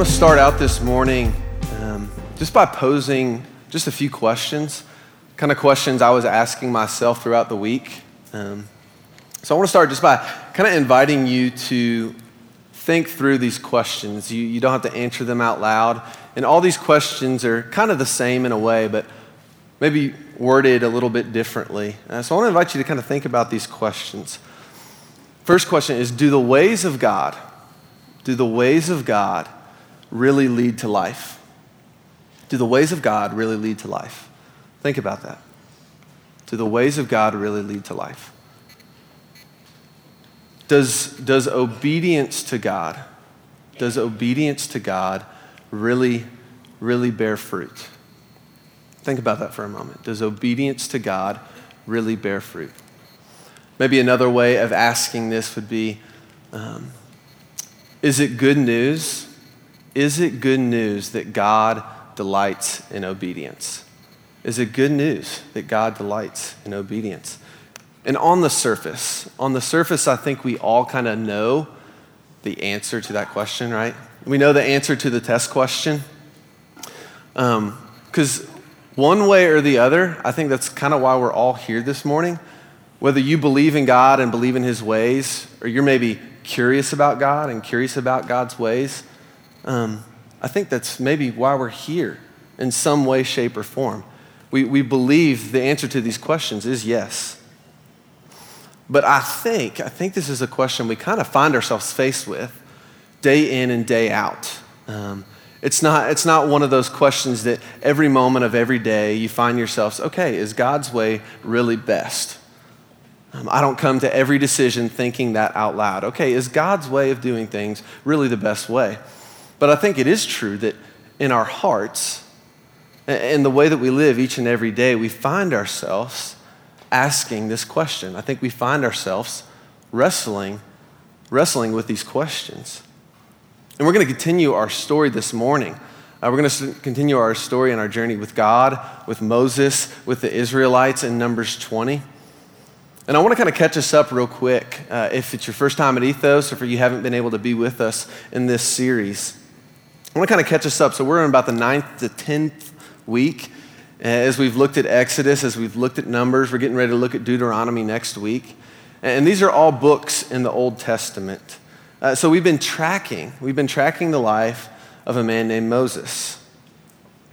want to start out this morning um, just by posing just a few questions, kind of questions I was asking myself throughout the week. Um, so I want to start just by kind of inviting you to think through these questions. You, you don't have to answer them out loud. And all these questions are kind of the same in a way, but maybe worded a little bit differently. Uh, so I want to invite you to kind of think about these questions. First question is Do the ways of God, do the ways of God really lead to life? Do the ways of God really lead to life? Think about that. Do the ways of God really lead to life? Does, does obedience to God, does obedience to God really, really bear fruit? Think about that for a moment. Does obedience to God really bear fruit? Maybe another way of asking this would be um, Is it good news? Is it good news that God delights in obedience? Is it good news that God delights in obedience? And on the surface, on the surface, I think we all kind of know the answer to that question, right? We know the answer to the test question. Because um, one way or the other, I think that's kind of why we're all here this morning. Whether you believe in God and believe in His ways, or you're maybe curious about God and curious about God's ways, um, I think that's maybe why we're here in some way, shape, or form. We, we believe the answer to these questions is yes. But I think, I think this is a question we kind of find ourselves faced with day in and day out. Um, it's not, it's not one of those questions that every moment of every day you find yourselves, okay, is God's way really best? Um, I don't come to every decision thinking that out loud. Okay, is God's way of doing things really the best way? But I think it is true that in our hearts, in the way that we live each and every day, we find ourselves asking this question. I think we find ourselves wrestling, wrestling with these questions. And we're going to continue our story this morning. Uh, we're going to continue our story and our journey with God, with Moses, with the Israelites in Numbers 20. And I want to kind of catch us up real quick. Uh, if it's your first time at Ethos, or if you haven't been able to be with us in this series, I want to kind of catch us up. So we're in about the ninth to tenth week. Uh, as we've looked at Exodus, as we've looked at Numbers, we're getting ready to look at Deuteronomy next week. And these are all books in the Old Testament. Uh, so we've been tracking, we've been tracking the life of a man named Moses.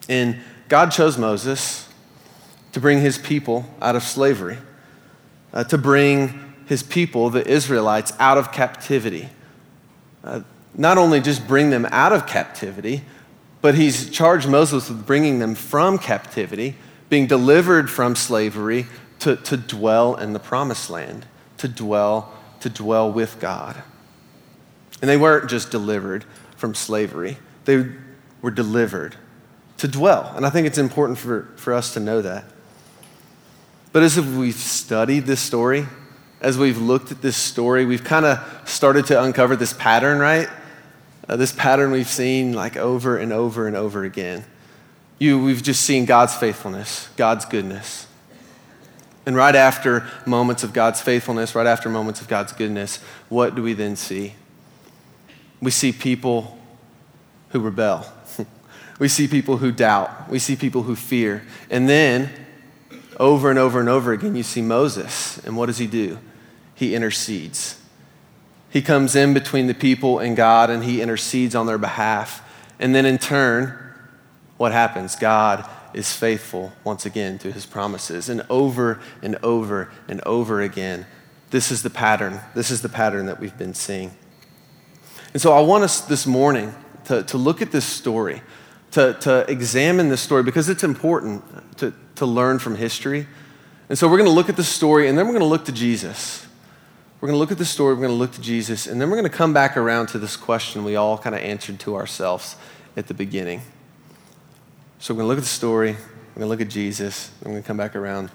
And God chose Moses to bring his people out of slavery, uh, to bring his people, the Israelites, out of captivity. Uh, not only just bring them out of captivity, but he's charged Moses with bringing them from captivity, being delivered from slavery to, to dwell in the promised land, to dwell, to dwell with God. And they weren't just delivered from slavery, they were delivered to dwell. And I think it's important for, for us to know that. But as we've studied this story, as we've looked at this story, we've kind of started to uncover this pattern, right? Uh, this pattern we've seen like over and over and over again. You, we've just seen God's faithfulness, God's goodness. And right after moments of God's faithfulness, right after moments of God's goodness, what do we then see? we see people who rebel. we see people who doubt. We see people who fear. And then, over and over and over again, you see Moses. And what does he do? He intercedes. He comes in between the people and God and he intercedes on their behalf. And then, in turn, what happens? God is faithful once again to his promises. And over and over and over again, this is the pattern. This is the pattern that we've been seeing. And so I want us this morning to, to look at this story, to, to examine this story, because it's important to, to learn from history. And so we're going to look at the story, and then we're going to look to Jesus. We're going to look at the story, we're going to look to Jesus, and then we're going to come back around to this question we all kind of answered to ourselves at the beginning. So we're going to look at the story, we're going to look at Jesus, and we're going to come back around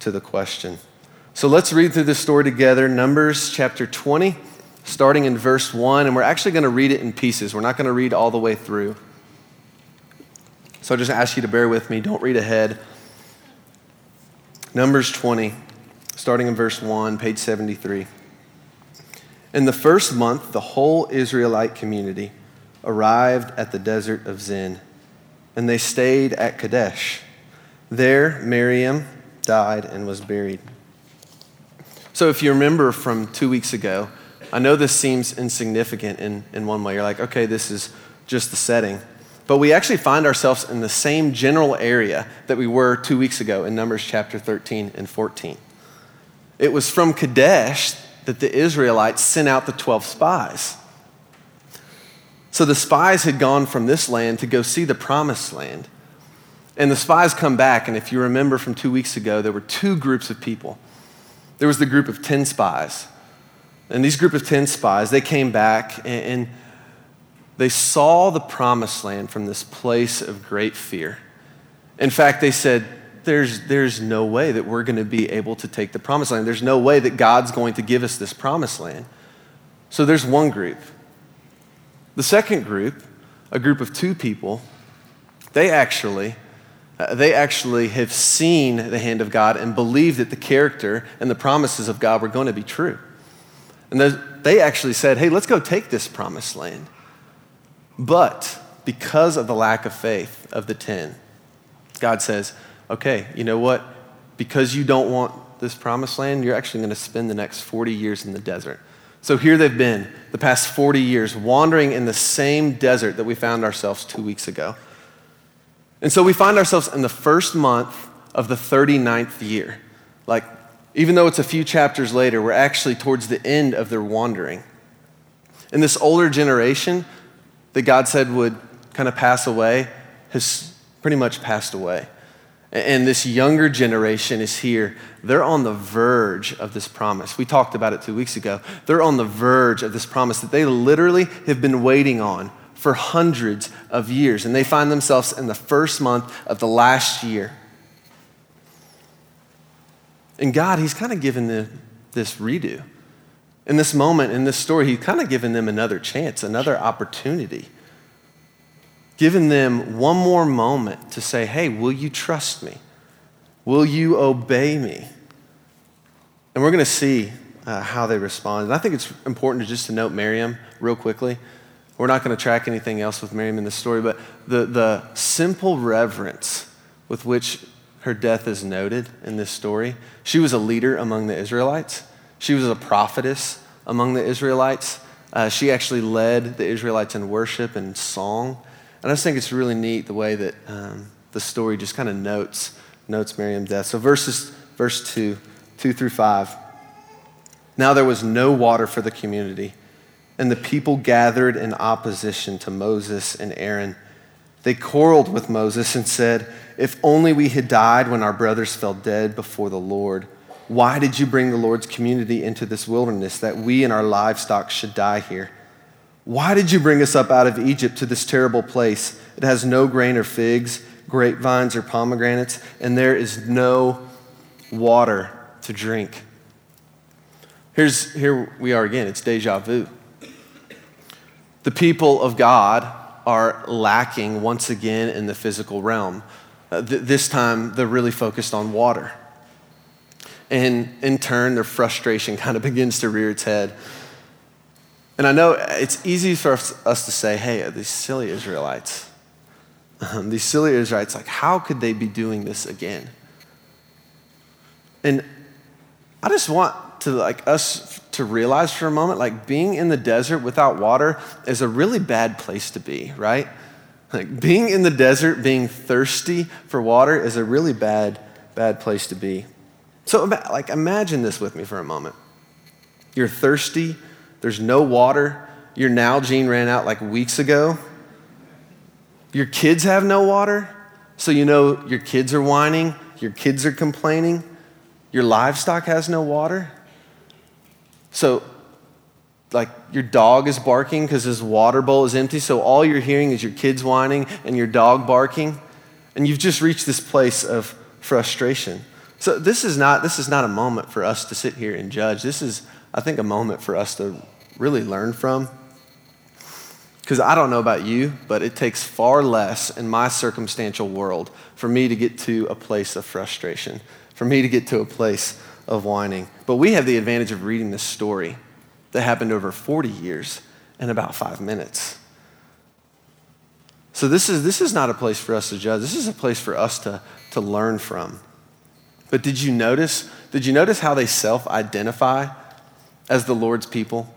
to the question. So let's read through this story together Numbers chapter 20 starting in verse 1, and we're actually going to read it in pieces. We're not going to read all the way through. So I just ask you to bear with me. Don't read ahead. Numbers 20, starting in verse 1, page 73. In the first month, the whole Israelite community arrived at the desert of Zin, and they stayed at Kadesh. There, Miriam died and was buried. So, if you remember from two weeks ago, I know this seems insignificant in, in one way. You're like, okay, this is just the setting. But we actually find ourselves in the same general area that we were two weeks ago in Numbers chapter 13 and 14. It was from Kadesh that the Israelites sent out the 12 spies. So the spies had gone from this land to go see the promised land. And the spies come back, and if you remember from two weeks ago, there were two groups of people. There was the group of 10 spies. And these group of 10 spies, they came back and, and they saw the promised land from this place of great fear. In fact, they said, there's, there's no way that we're going to be able to take the promised land. There's no way that God's going to give us this promised land. So there's one group. The second group, a group of two people, they actually uh, they actually have seen the hand of God and believed that the character and the promises of God were going to be true. And they actually said, hey, let's go take this promised land. But because of the lack of faith of the 10, God says, okay, you know what? Because you don't want this promised land, you're actually going to spend the next 40 years in the desert. So here they've been the past 40 years wandering in the same desert that we found ourselves two weeks ago. And so we find ourselves in the first month of the 39th year. Like, even though it's a few chapters later, we're actually towards the end of their wandering. And this older generation that God said would kind of pass away has pretty much passed away. And this younger generation is here. They're on the verge of this promise. We talked about it two weeks ago. They're on the verge of this promise that they literally have been waiting on for hundreds of years. And they find themselves in the first month of the last year. And God, He's kind of given them this redo. In this moment, in this story, He's kind of given them another chance, another opportunity given them one more moment to say, hey, will you trust me? Will you obey me? And we're going to see uh, how they respond. And I think it's important to just to note Miriam real quickly. We're not going to track anything else with Miriam in this story, but the, the simple reverence with which her death is noted in this story. She was a leader among the Israelites. She was a prophetess among the Israelites. Uh, she actually led the Israelites in worship and song. I just think it's really neat the way that um, the story just kind of notes, notes Miriam's death. So verses, verse 2, 2 through 5. Now there was no water for the community, and the people gathered in opposition to Moses and Aaron. They quarreled with Moses and said, If only we had died when our brothers fell dead before the Lord. Why did you bring the Lord's community into this wilderness that we and our livestock should die here? Why did you bring us up out of Egypt to this terrible place? It has no grain or figs, grapevines or pomegranates, and there is no water to drink. Here's, here we are again. It's deja vu. The people of God are lacking once again in the physical realm. Uh, th- this time, they're really focused on water. And in turn, their frustration kind of begins to rear its head. And I know it's easy for us, to say, hey, these silly Israelites, um, these silly Israelites, like, how could they be doing this again? And I just want to like us to realize for a moment, like being in the desert without water is a really bad place to be, right? Like being in the desert, being thirsty for water is a really bad, bad place to be. So, like, imagine this with me for a moment. You're thirsty there's no water. Your Nalgene ran out like weeks ago. Your kids have no water. So you know your kids are whining, your kids are complaining, your livestock has no water. So, like, your dog is barking because his water bowl is empty. So, all you're hearing is your kids whining and your dog barking. And you've just reached this place of frustration. So, this is not, this is not a moment for us to sit here and judge. This is, I think, a moment for us to really learn from. Because I don't know about you, but it takes far less in my circumstantial world for me to get to a place of frustration, for me to get to a place of whining. But we have the advantage of reading this story that happened over 40 years in about five minutes. So this is, this is not a place for us to judge. This is a place for us to, to learn from. But did you notice? Did you notice how they self-identify as the Lord's people?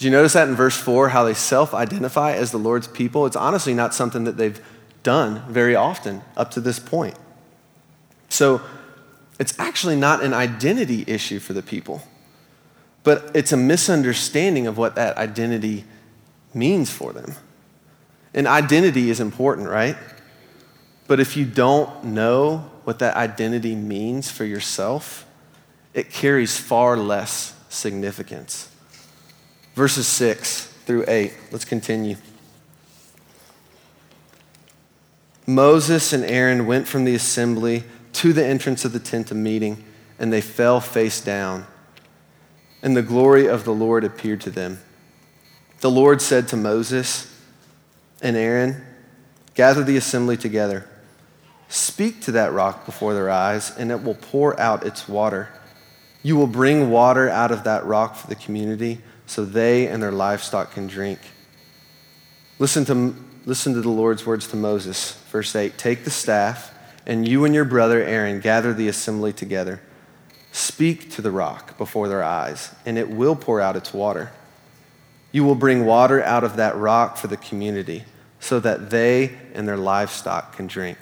Did you notice that in verse 4, how they self identify as the Lord's people? It's honestly not something that they've done very often up to this point. So it's actually not an identity issue for the people, but it's a misunderstanding of what that identity means for them. And identity is important, right? But if you don't know what that identity means for yourself, it carries far less significance verses 6 through 8. Let's continue. Moses and Aaron went from the assembly to the entrance of the tent of meeting, and they fell face down. And the glory of the Lord appeared to them. The Lord said to Moses and Aaron, Gather the assembly together. Speak to that rock before their eyes, and it will pour out its water. You will bring water out of that rock for the community so they and their livestock can drink. Listen to, listen to the Lord's words to Moses. Verse 8 Take the staff, and you and your brother Aaron gather the assembly together. Speak to the rock before their eyes, and it will pour out its water. You will bring water out of that rock for the community, so that they and their livestock can drink.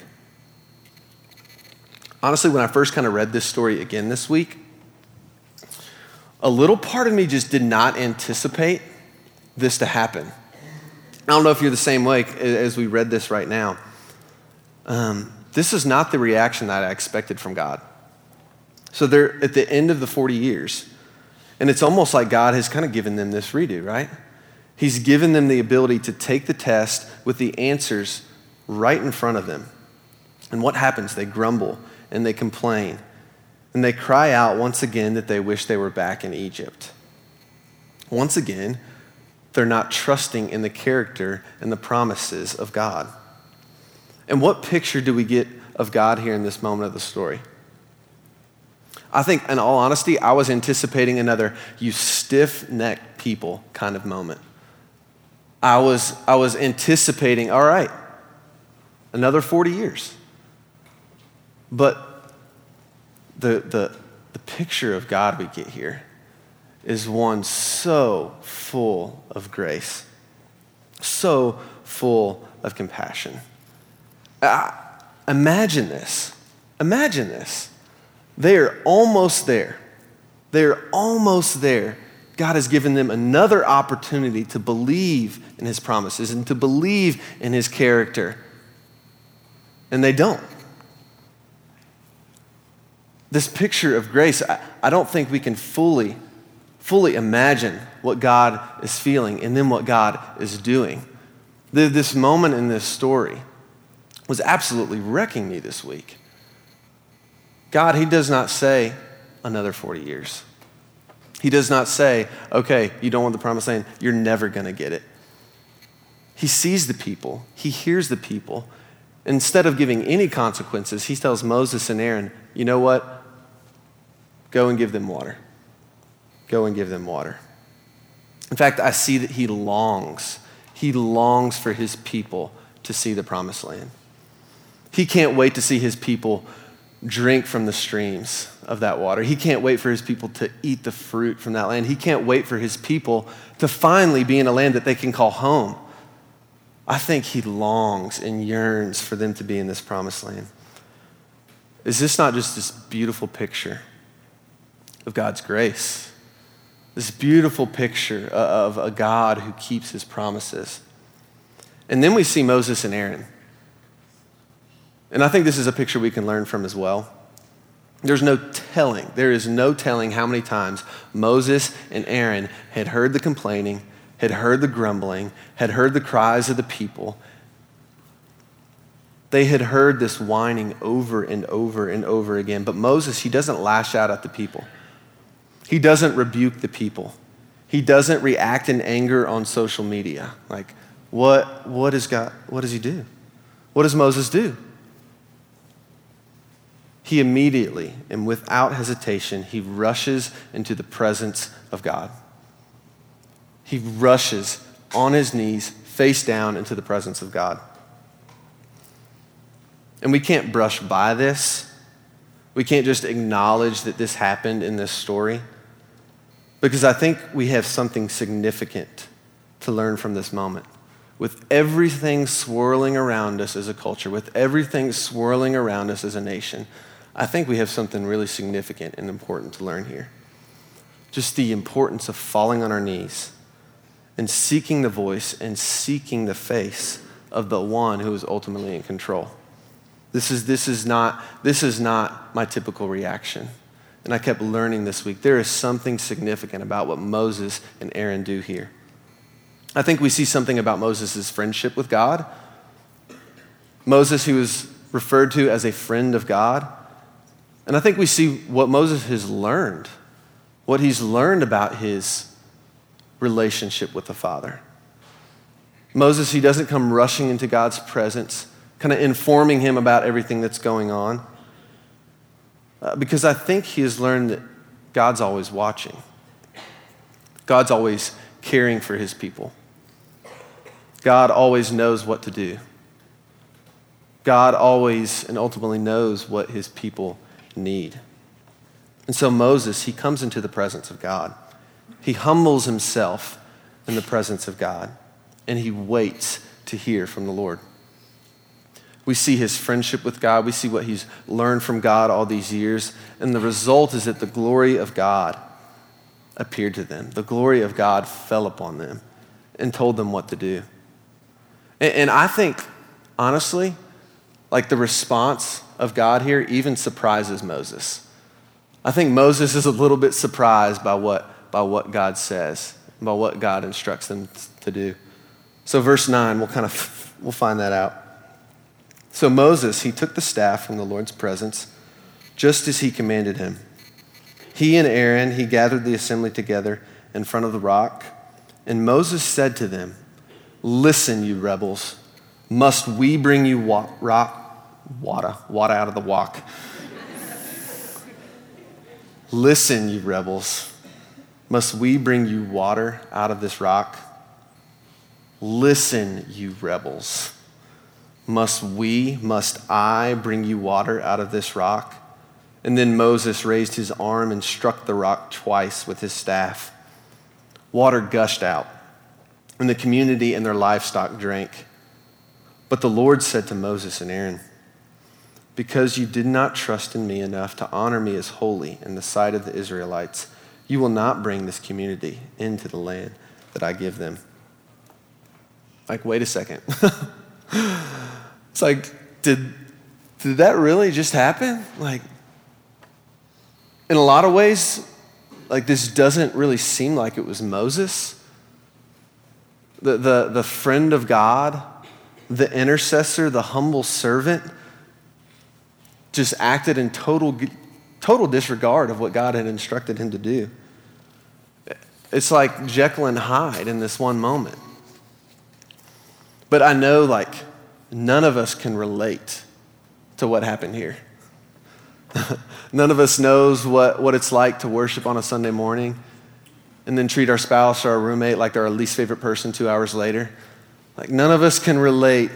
Honestly, when I first kind of read this story again this week, a little part of me just did not anticipate this to happen. I don't know if you're the same way as we read this right now. Um, this is not the reaction that I expected from God. So they're at the end of the 40 years, and it's almost like God has kind of given them this redo, right? He's given them the ability to take the test with the answers right in front of them. And what happens? They grumble and they complain and they cry out once again that they wish they were back in Egypt. Once again, they're not trusting in the character and the promises of God. And what picture do we get of God here in this moment of the story? I think, in all honesty, I was anticipating another you stiff necked people kind of moment. I was, I was anticipating, all right, another 40 years. But the, the, the picture of God we get here is one so full of grace, so full of compassion. Uh, imagine this. Imagine this. They are almost there. They are almost there. God has given them another opportunity to believe in his promises and to believe in his character. And they don't this picture of grace, I, I don't think we can fully, fully imagine what God is feeling and then what God is doing. The, this moment in this story was absolutely wrecking me this week. God, He does not say another 40 years. He does not say, okay, you don't want the promised land, you're never going to get it. He sees the people, He hears the people. Instead of giving any consequences, He tells Moses and Aaron, you know what? Go and give them water. Go and give them water. In fact, I see that he longs. He longs for his people to see the promised land. He can't wait to see his people drink from the streams of that water. He can't wait for his people to eat the fruit from that land. He can't wait for his people to finally be in a land that they can call home. I think he longs and yearns for them to be in this promised land. Is this not just this beautiful picture of God's grace. This beautiful picture of a God who keeps his promises. And then we see Moses and Aaron. And I think this is a picture we can learn from as well. There's no telling, there is no telling how many times Moses and Aaron had heard the complaining, had heard the grumbling, had heard the cries of the people. They had heard this whining over and over and over again. But Moses, he doesn't lash out at the people. He doesn't rebuke the people. He doesn't react in anger on social media. Like, what, what, is God, what does he do? What does Moses do? He immediately and without hesitation, he rushes into the presence of God. He rushes on his knees, face down into the presence of God. And we can't brush by this. We can't just acknowledge that this happened in this story. Because I think we have something significant to learn from this moment. With everything swirling around us as a culture, with everything swirling around us as a nation, I think we have something really significant and important to learn here. Just the importance of falling on our knees and seeking the voice and seeking the face of the one who is ultimately in control. This is, this is, not, this is not my typical reaction. And I kept learning this week. There is something significant about what Moses and Aaron do here. I think we see something about Moses' friendship with God. Moses, who is referred to as a friend of God. And I think we see what Moses has learned, what he's learned about his relationship with the Father. Moses, he doesn't come rushing into God's presence, kind of informing him about everything that's going on. Uh, because I think he has learned that God's always watching, God's always caring for his people. God always knows what to do. God always and ultimately knows what his people need. And so Moses, he comes into the presence of God. He humbles himself in the presence of God, and he waits to hear from the Lord. We see his friendship with God. We see what he's learned from God all these years. And the result is that the glory of God appeared to them. The glory of God fell upon them and told them what to do. And, and I think, honestly, like the response of God here even surprises Moses. I think Moses is a little bit surprised by what, by what God says, by what God instructs them to do. So, verse 9, we'll kind of we'll find that out. So Moses, he took the staff from the Lord's presence, just as he commanded him. He and Aaron, he gathered the assembly together in front of the rock, and Moses said to them, Listen, you rebels, must we bring you wa- rock, water, water out of the wok? Listen, you rebels, must we bring you water out of this rock? Listen, you rebels, must we, must I bring you water out of this rock? And then Moses raised his arm and struck the rock twice with his staff. Water gushed out and the community and their livestock drank. But the Lord said to Moses and Aaron, Because you did not trust in me enough to honor me as holy in the sight of the Israelites, you will not bring this community into the land that I give them. Like, wait a second. it's like, did, did that really just happen? Like, in a lot of ways, like, this doesn't really seem like it was Moses the, the, the friend of God, the intercessor, the humble servant, just acted in total, total disregard of what God had instructed him to do. It's like Jekyll and Hyde in this one moment. But I know, like, none of us can relate to what happened here. none of us knows what, what it's like to worship on a Sunday morning and then treat our spouse or our roommate like they're our least favorite person two hours later. Like, none of us can relate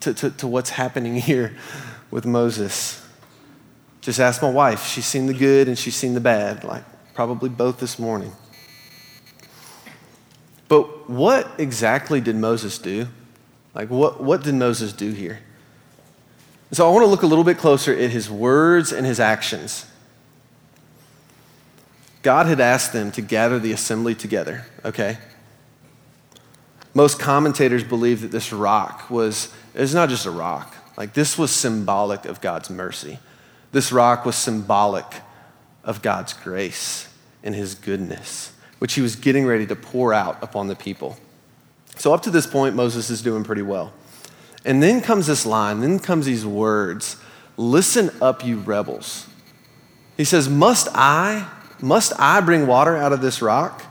to, to, to what's happening here with Moses. Just ask my wife. She's seen the good and she's seen the bad, like probably both this morning. But what exactly did Moses do? Like, what, what did Moses do here? So I want to look a little bit closer at his words and his actions. God had asked them to gather the assembly together, okay? Most commentators believe that this rock was, it's not just a rock. Like, this was symbolic of God's mercy. This rock was symbolic of God's grace and his goodness, which he was getting ready to pour out upon the people. So, up to this point, Moses is doing pretty well. And then comes this line, then comes these words Listen up, you rebels. He says, Must I, must I bring water out of this rock?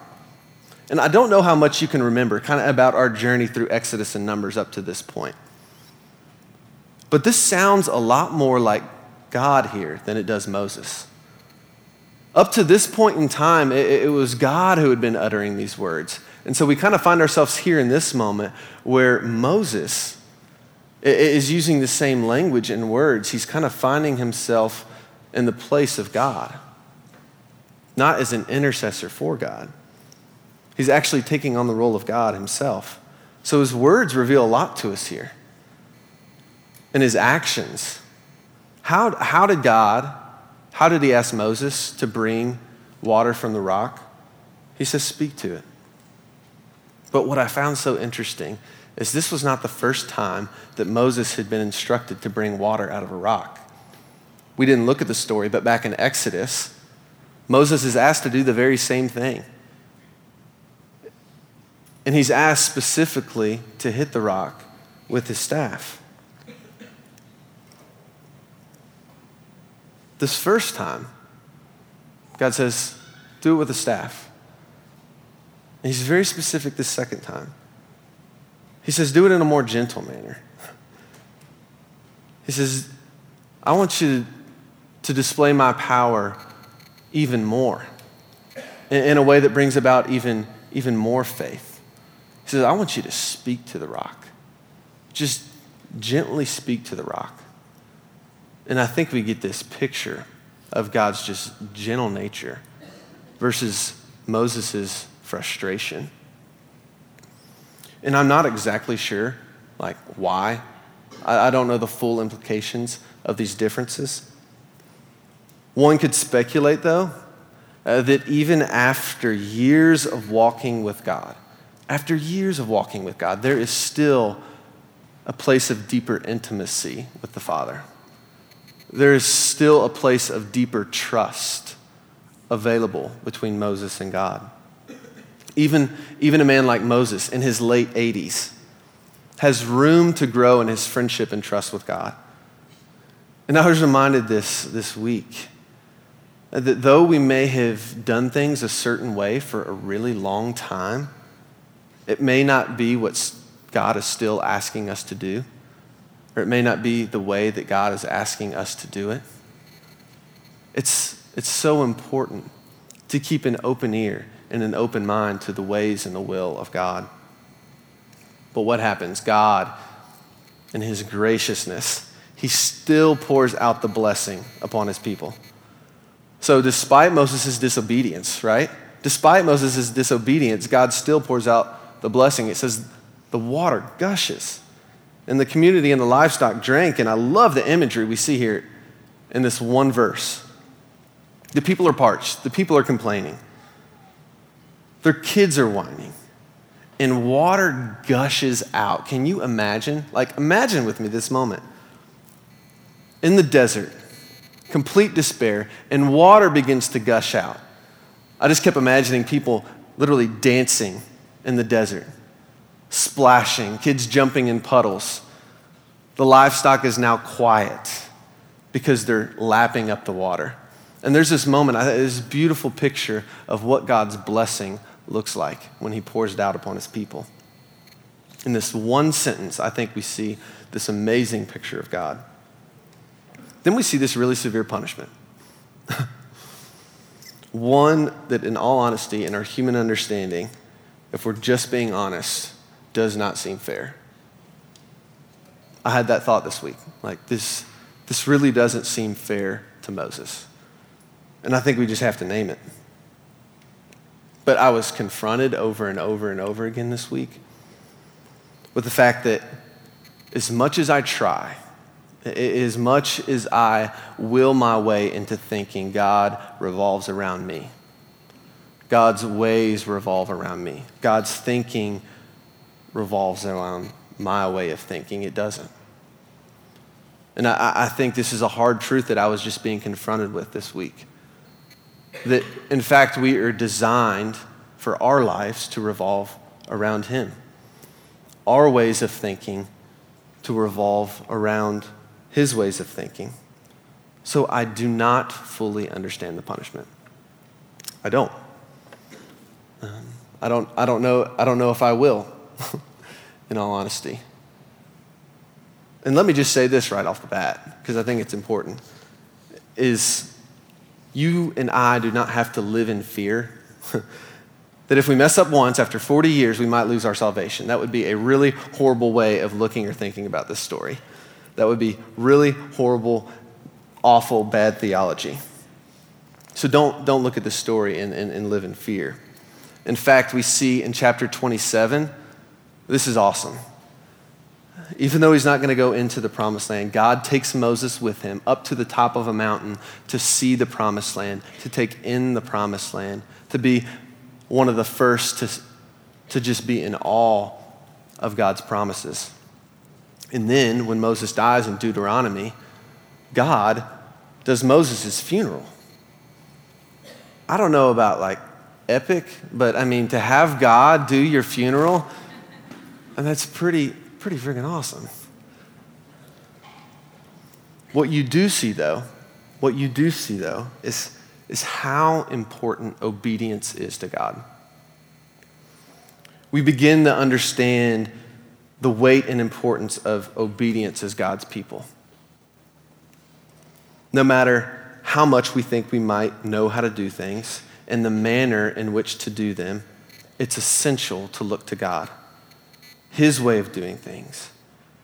And I don't know how much you can remember, kind of about our journey through Exodus and Numbers up to this point. But this sounds a lot more like God here than it does Moses. Up to this point in time, it, it was God who had been uttering these words. And so we kind of find ourselves here in this moment where Moses, is using the same language and words. He's kind of finding himself in the place of God, not as an intercessor for God. He's actually taking on the role of God himself. So his words reveal a lot to us here. And his actions. How, how did God, how did he ask Moses to bring water from the rock? He says, Speak to it. But what I found so interesting is this was not the first time that Moses had been instructed to bring water out of a rock. We didn't look at the story, but back in Exodus, Moses is asked to do the very same thing. And he's asked specifically to hit the rock with his staff. This first time, God says, do it with a staff. And he's very specific this second time. He says, do it in a more gentle manner. He says, I want you to display my power even more in a way that brings about even, even more faith. He says, I want you to speak to the rock. Just gently speak to the rock. And I think we get this picture of God's just gentle nature versus Moses' frustration. And I'm not exactly sure, like, why. I, I don't know the full implications of these differences. One could speculate, though, uh, that even after years of walking with God, after years of walking with God, there is still a place of deeper intimacy with the Father. There is still a place of deeper trust available between Moses and God. Even, even a man like Moses in his late 80s has room to grow in his friendship and trust with God. And I was reminded this this week that though we may have done things a certain way for a really long time, it may not be what God is still asking us to do, or it may not be the way that God is asking us to do it. It's, it's so important to keep an open ear and an open mind to the ways and the will of God. But what happens? God, in His graciousness, He still pours out the blessing upon His people. So, despite Moses' disobedience, right? Despite Moses' disobedience, God still pours out the blessing. It says, the water gushes. And the community and the livestock drank. And I love the imagery we see here in this one verse. The people are parched, the people are complaining. Their kids are whining. And water gushes out. Can you imagine? Like, imagine with me this moment. In the desert, complete despair, and water begins to gush out. I just kept imagining people literally dancing in the desert, splashing, kids jumping in puddles. The livestock is now quiet because they're lapping up the water. And there's this moment, this beautiful picture of what God's blessing looks like when he pours it out upon his people. In this one sentence, I think we see this amazing picture of God. Then we see this really severe punishment. one that, in all honesty, in our human understanding, if we're just being honest, does not seem fair. I had that thought this week. Like, this, this really doesn't seem fair to Moses. And I think we just have to name it. But I was confronted over and over and over again this week with the fact that as much as I try, as much as I will my way into thinking God revolves around me, God's ways revolve around me, God's thinking revolves around my way of thinking, it doesn't. And I, I think this is a hard truth that I was just being confronted with this week that in fact we are designed for our lives to revolve around Him. Our ways of thinking to revolve around His ways of thinking. So I do not fully understand the punishment. I don't. Um, I don't, I don't know, I don't know if I will, in all honesty. And let me just say this right off the bat, because I think it's important, is you and I do not have to live in fear that if we mess up once after 40 years, we might lose our salvation. That would be a really horrible way of looking or thinking about this story. That would be really horrible, awful, bad theology. So don't, don't look at this story and, and, and live in fear. In fact, we see in chapter 27, this is awesome. Even though he's not going to go into the promised land, God takes Moses with him up to the top of a mountain to see the promised land, to take in the promised land, to be one of the first to, to just be in awe of God's promises. And then when Moses dies in Deuteronomy, God does Moses' funeral. I don't know about like epic, but I mean, to have God do your funeral, and that's pretty, pretty freaking awesome. What you do see, though, what you do see, though, is, is how important obedience is to God. We begin to understand the weight and importance of obedience as God's people. No matter how much we think we might know how to do things and the manner in which to do them, it's essential to look to God, His way of doing things,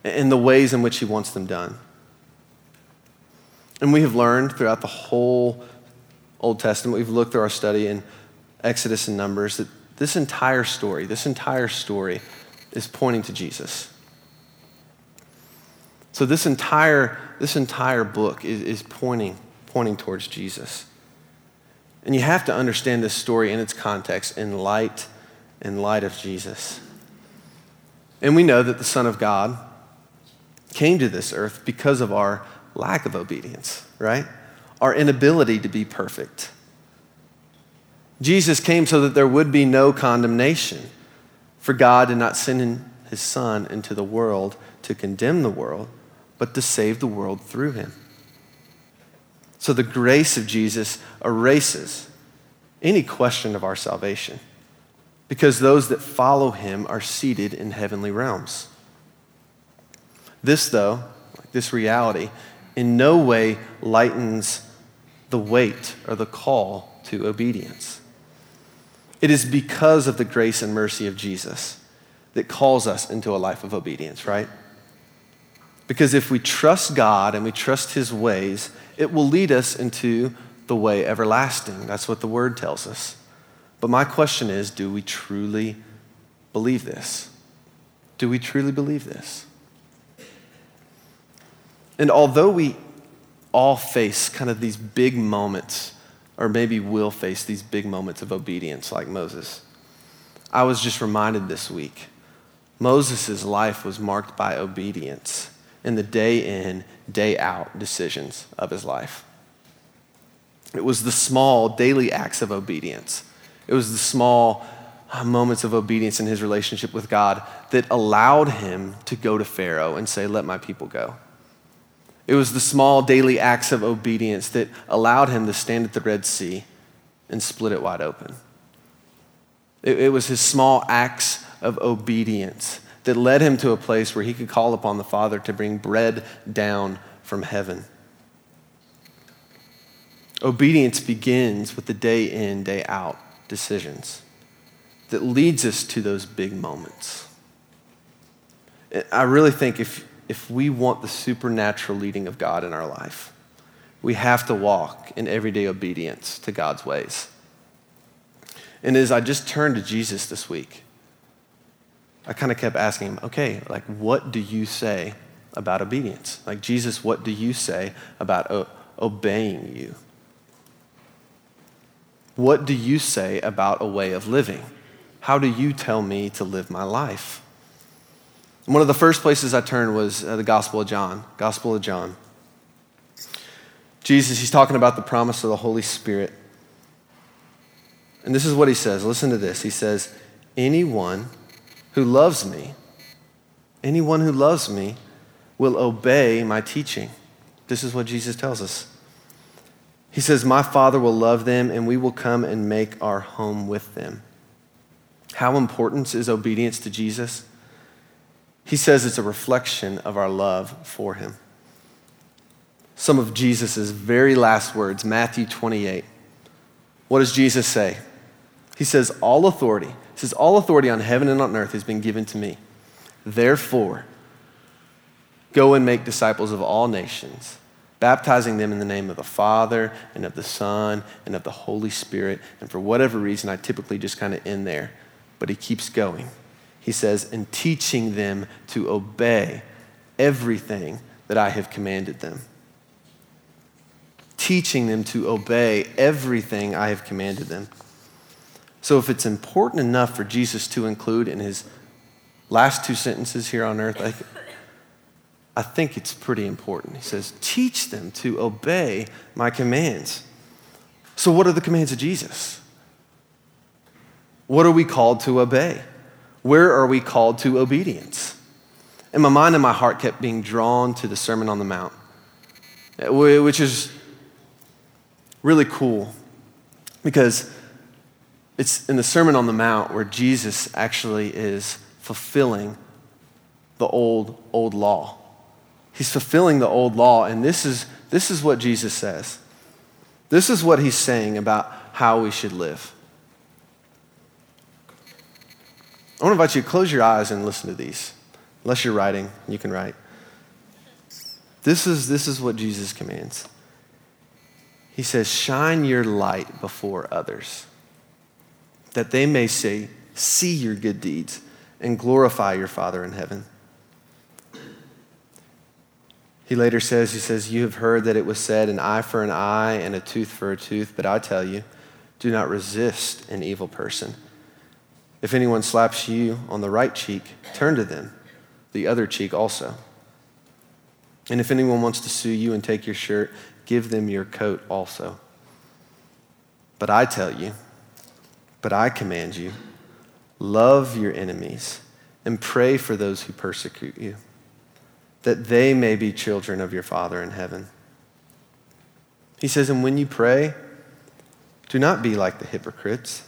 and the ways in which He wants them done. And we have learned throughout the whole Old Testament, we've looked through our study in Exodus and Numbers, that this entire story, this entire story is pointing to Jesus. So this entire, this entire book is, is pointing, pointing towards Jesus. And you have to understand this story in its context in light, in light of Jesus. And we know that the Son of God came to this earth because of our lack of obedience, right? Our inability to be perfect. Jesus came so that there would be no condemnation. For God did not send his Son into the world to condemn the world, but to save the world through him. So the grace of Jesus erases any question of our salvation because those that follow him are seated in heavenly realms. This, though, this reality, in no way lightens the weight or the call to obedience. It is because of the grace and mercy of Jesus that calls us into a life of obedience, right? Because if we trust God and we trust His ways, it will lead us into the way everlasting. That's what the Word tells us. But my question is do we truly believe this? Do we truly believe this? And although we all face kind of these big moments or maybe will face these big moments of obedience like Moses. I was just reminded this week Moses' life was marked by obedience in the day in, day out decisions of his life. It was the small daily acts of obedience. It was the small uh, moments of obedience in his relationship with God that allowed him to go to Pharaoh and say, Let my people go. It was the small daily acts of obedience that allowed him to stand at the Red Sea and split it wide open. It, it, was his small acts of obedience that led him to a place where he could call upon the Father to bring bread down from heaven. Obedience begins with the day in, day out decisions that leads us to those big moments. I really think if if we want the supernatural leading of God in our life, we have to walk in everyday obedience to God's ways. And as I just turned to Jesus this week, I kind of kept asking him, okay, like, what do you say about obedience? Like, Jesus, what do you say about o- obeying you? What do you say about a way of living? How do you tell me to live my life? One of the first places I turned was uh, the Gospel of John. Gospel of John. Jesus, he's talking about the promise of the Holy Spirit. And this is what he says. Listen to this. He says, Anyone who loves me, anyone who loves me will obey my teaching. This is what Jesus tells us. He says, My Father will love them, and we will come and make our home with them. How important is obedience to Jesus? He says it's a reflection of our love for him. Some of Jesus' very last words, Matthew 28. What does Jesus say? He says, All authority, he says, All authority on heaven and on earth has been given to me. Therefore, go and make disciples of all nations, baptizing them in the name of the Father and of the Son and of the Holy Spirit. And for whatever reason, I typically just kind of end there, but he keeps going. He says, and teaching them to obey everything that I have commanded them. Teaching them to obey everything I have commanded them. So, if it's important enough for Jesus to include in his last two sentences here on earth, I, think it's pretty important. He says, Teach them to obey my commands. So, what are the commands of Jesus? What are we called to obey? Where are we called to obedience? And my mind and my heart kept being drawn to the Sermon on the Mount, eh, which is really cool because it's in the Sermon on the Mount where Jesus actually is fulfilling the old, old law. He's fulfilling the old law, and this is, this is what Jesus says. This is what he's saying about how we should live. I want to invite you to close your eyes and listen to these. Unless you're writing, you can write. This is, this is what Jesus commands. He says, Shine your light before others, that they may say, See your good deeds and glorify your Father in heaven. He later says, He says, You have heard that it was said, an eye for an eye and a tooth for a tooth, but I tell you, do not resist an evil person. If anyone slaps you on the right cheek, turn to them the other cheek also. And if anyone wants to sue you and take your shirt, give them your coat also. But I tell you, but I command you, love your enemies and pray for those who persecute you, that they may be children of your Father in heaven. He says, and when you pray, do not be like the hypocrites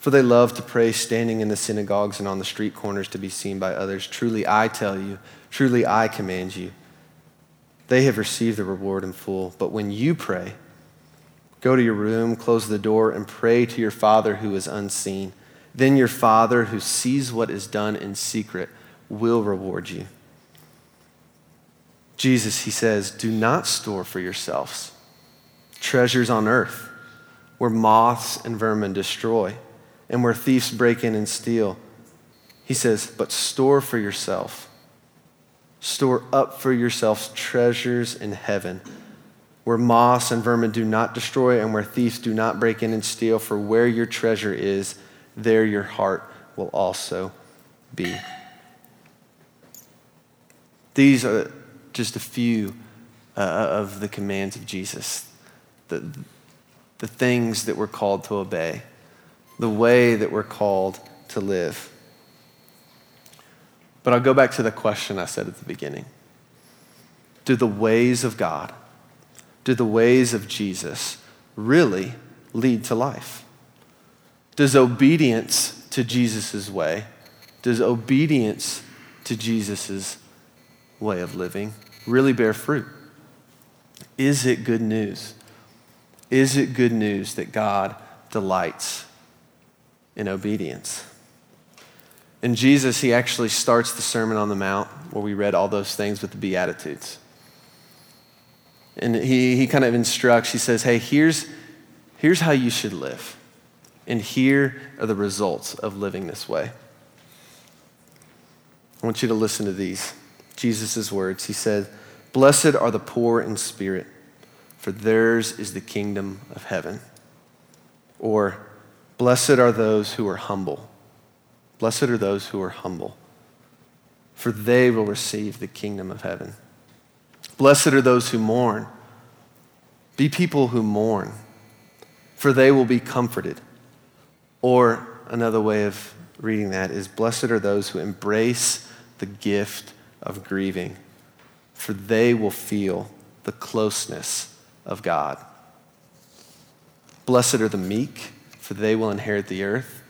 for they love to pray standing in the synagogues and on the street corners to be seen by others. Truly, I tell you, truly, I command you. They have received the reward in full. But when you pray, go to your room, close the door, and pray to your Father who is unseen. Then your Father, who sees what is done in secret, will reward you. Jesus, he says, do not store for yourselves treasures on earth where moths and vermin destroy and where thieves break in and steal. He says, but store for yourself. Store up for yourselves treasures in heaven, where moths and vermin do not destroy, and where thieves do not break in and steal. For where your treasure is, there your heart will also be. These are just a few uh, of the commands of Jesus, the, the things that we're called to obey the way that we're called to live. But I'll go back to the question I said at the beginning Do the ways of God, do the ways of Jesus really lead to life? Does obedience to Jesus' way, does obedience to Jesus' way of living really bear fruit? Is it good news? Is it good news that God delights in obedience. And Jesus, he actually starts the Sermon on the Mount where we read all those things with the Beatitudes. And he, he kind of instructs, he says, hey, here's, here's how you should live. And here are the results of living this way. I want you to listen to these. Jesus' words. He said, Blessed are the poor in spirit, for theirs is the kingdom of heaven. Or, Blessed are those who are humble. Blessed are those who are humble, for they will receive the kingdom of heaven. Blessed are those who mourn. Be people who mourn, for they will be comforted. Or another way of reading that is Blessed are those who embrace the gift of grieving, for they will feel the closeness of God. Blessed are the meek for they will inherit the earth.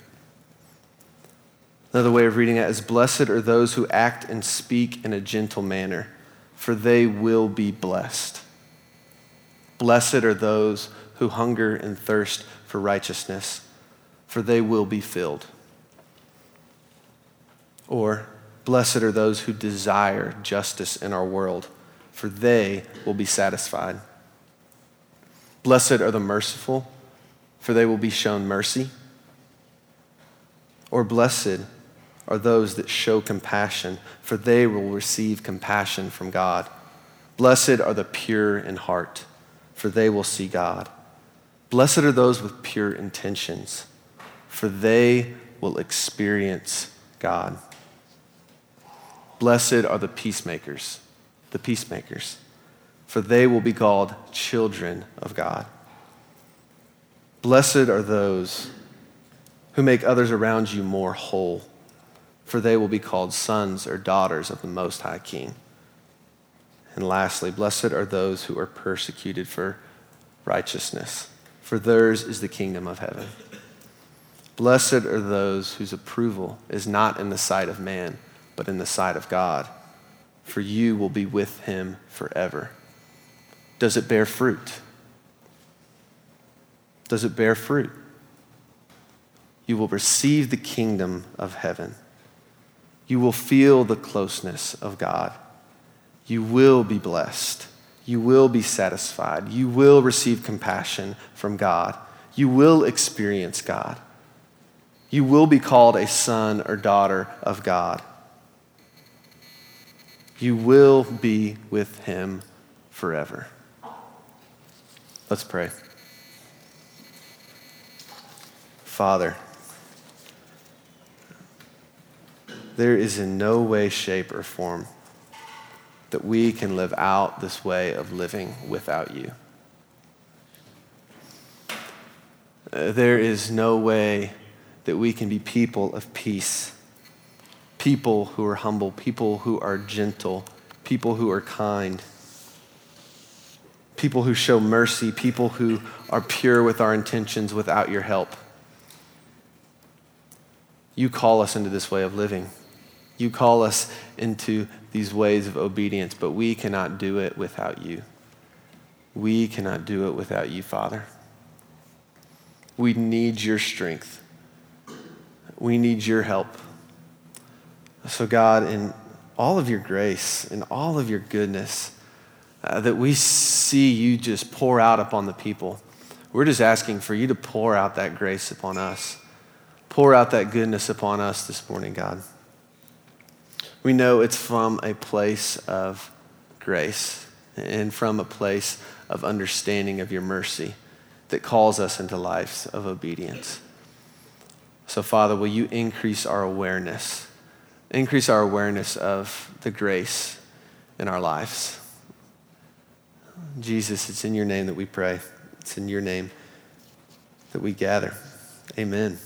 Another way of reading it is Blessed are those who act and speak in a gentle manner, for they will be blessed. Blessed are those who hunger and thirst for righteousness, for they will be filled. Or, blessed are those who desire justice in our world, for they will be satisfied. Blessed are the merciful, for they will be shown mercy. Or, blessed are those that show compassion, for they will receive compassion from God. Blessed are the pure in heart, for they will see God. Blessed are those with pure intentions for they will experience God. Blessed are the peacemakers, the peacemakers, for they will be called children of God. Blessed are those who make others around you more whole, for they will be called sons or daughters of the Most High King. And lastly, blessed are those who are persecuted for righteousness, for theirs is the kingdom of heaven. Blessed are those whose approval is not in the sight of man, but in the sight of God, for you will be with him forever. Does it bear fruit? Does it bear fruit? You will receive the kingdom of heaven. You will feel the closeness of God. You will be blessed. You will be satisfied. You will receive compassion from God. You will experience God you will be called a son or daughter of God. You will be with him forever. Let's pray. Father, there is in no way, shape, or form that we can live out this way of living without you. Uh, there is no way that we can be people of peace, people who are humble, people who are gentle, people who are kind, people who show mercy, people who are pure with our intentions without your help. You call us into this way of living. You call us into these ways of obedience, but we cannot do it without you. We cannot do it without you, Father. We need your strength. We need your help. So, God, in all of your grace, in all of your goodness, uh, that we see you just pour out upon the people, we're just asking for you to pour out that grace upon us. Pour out that goodness upon us this morning, God. We know it's from a place of grace and from a place of understanding of your mercy that calls us into lives of obedience. So, Father, will you increase our awareness? Increase our awareness of the grace in our lives. Jesus, it's in your name that we pray. It's in your name that we gather. Amen.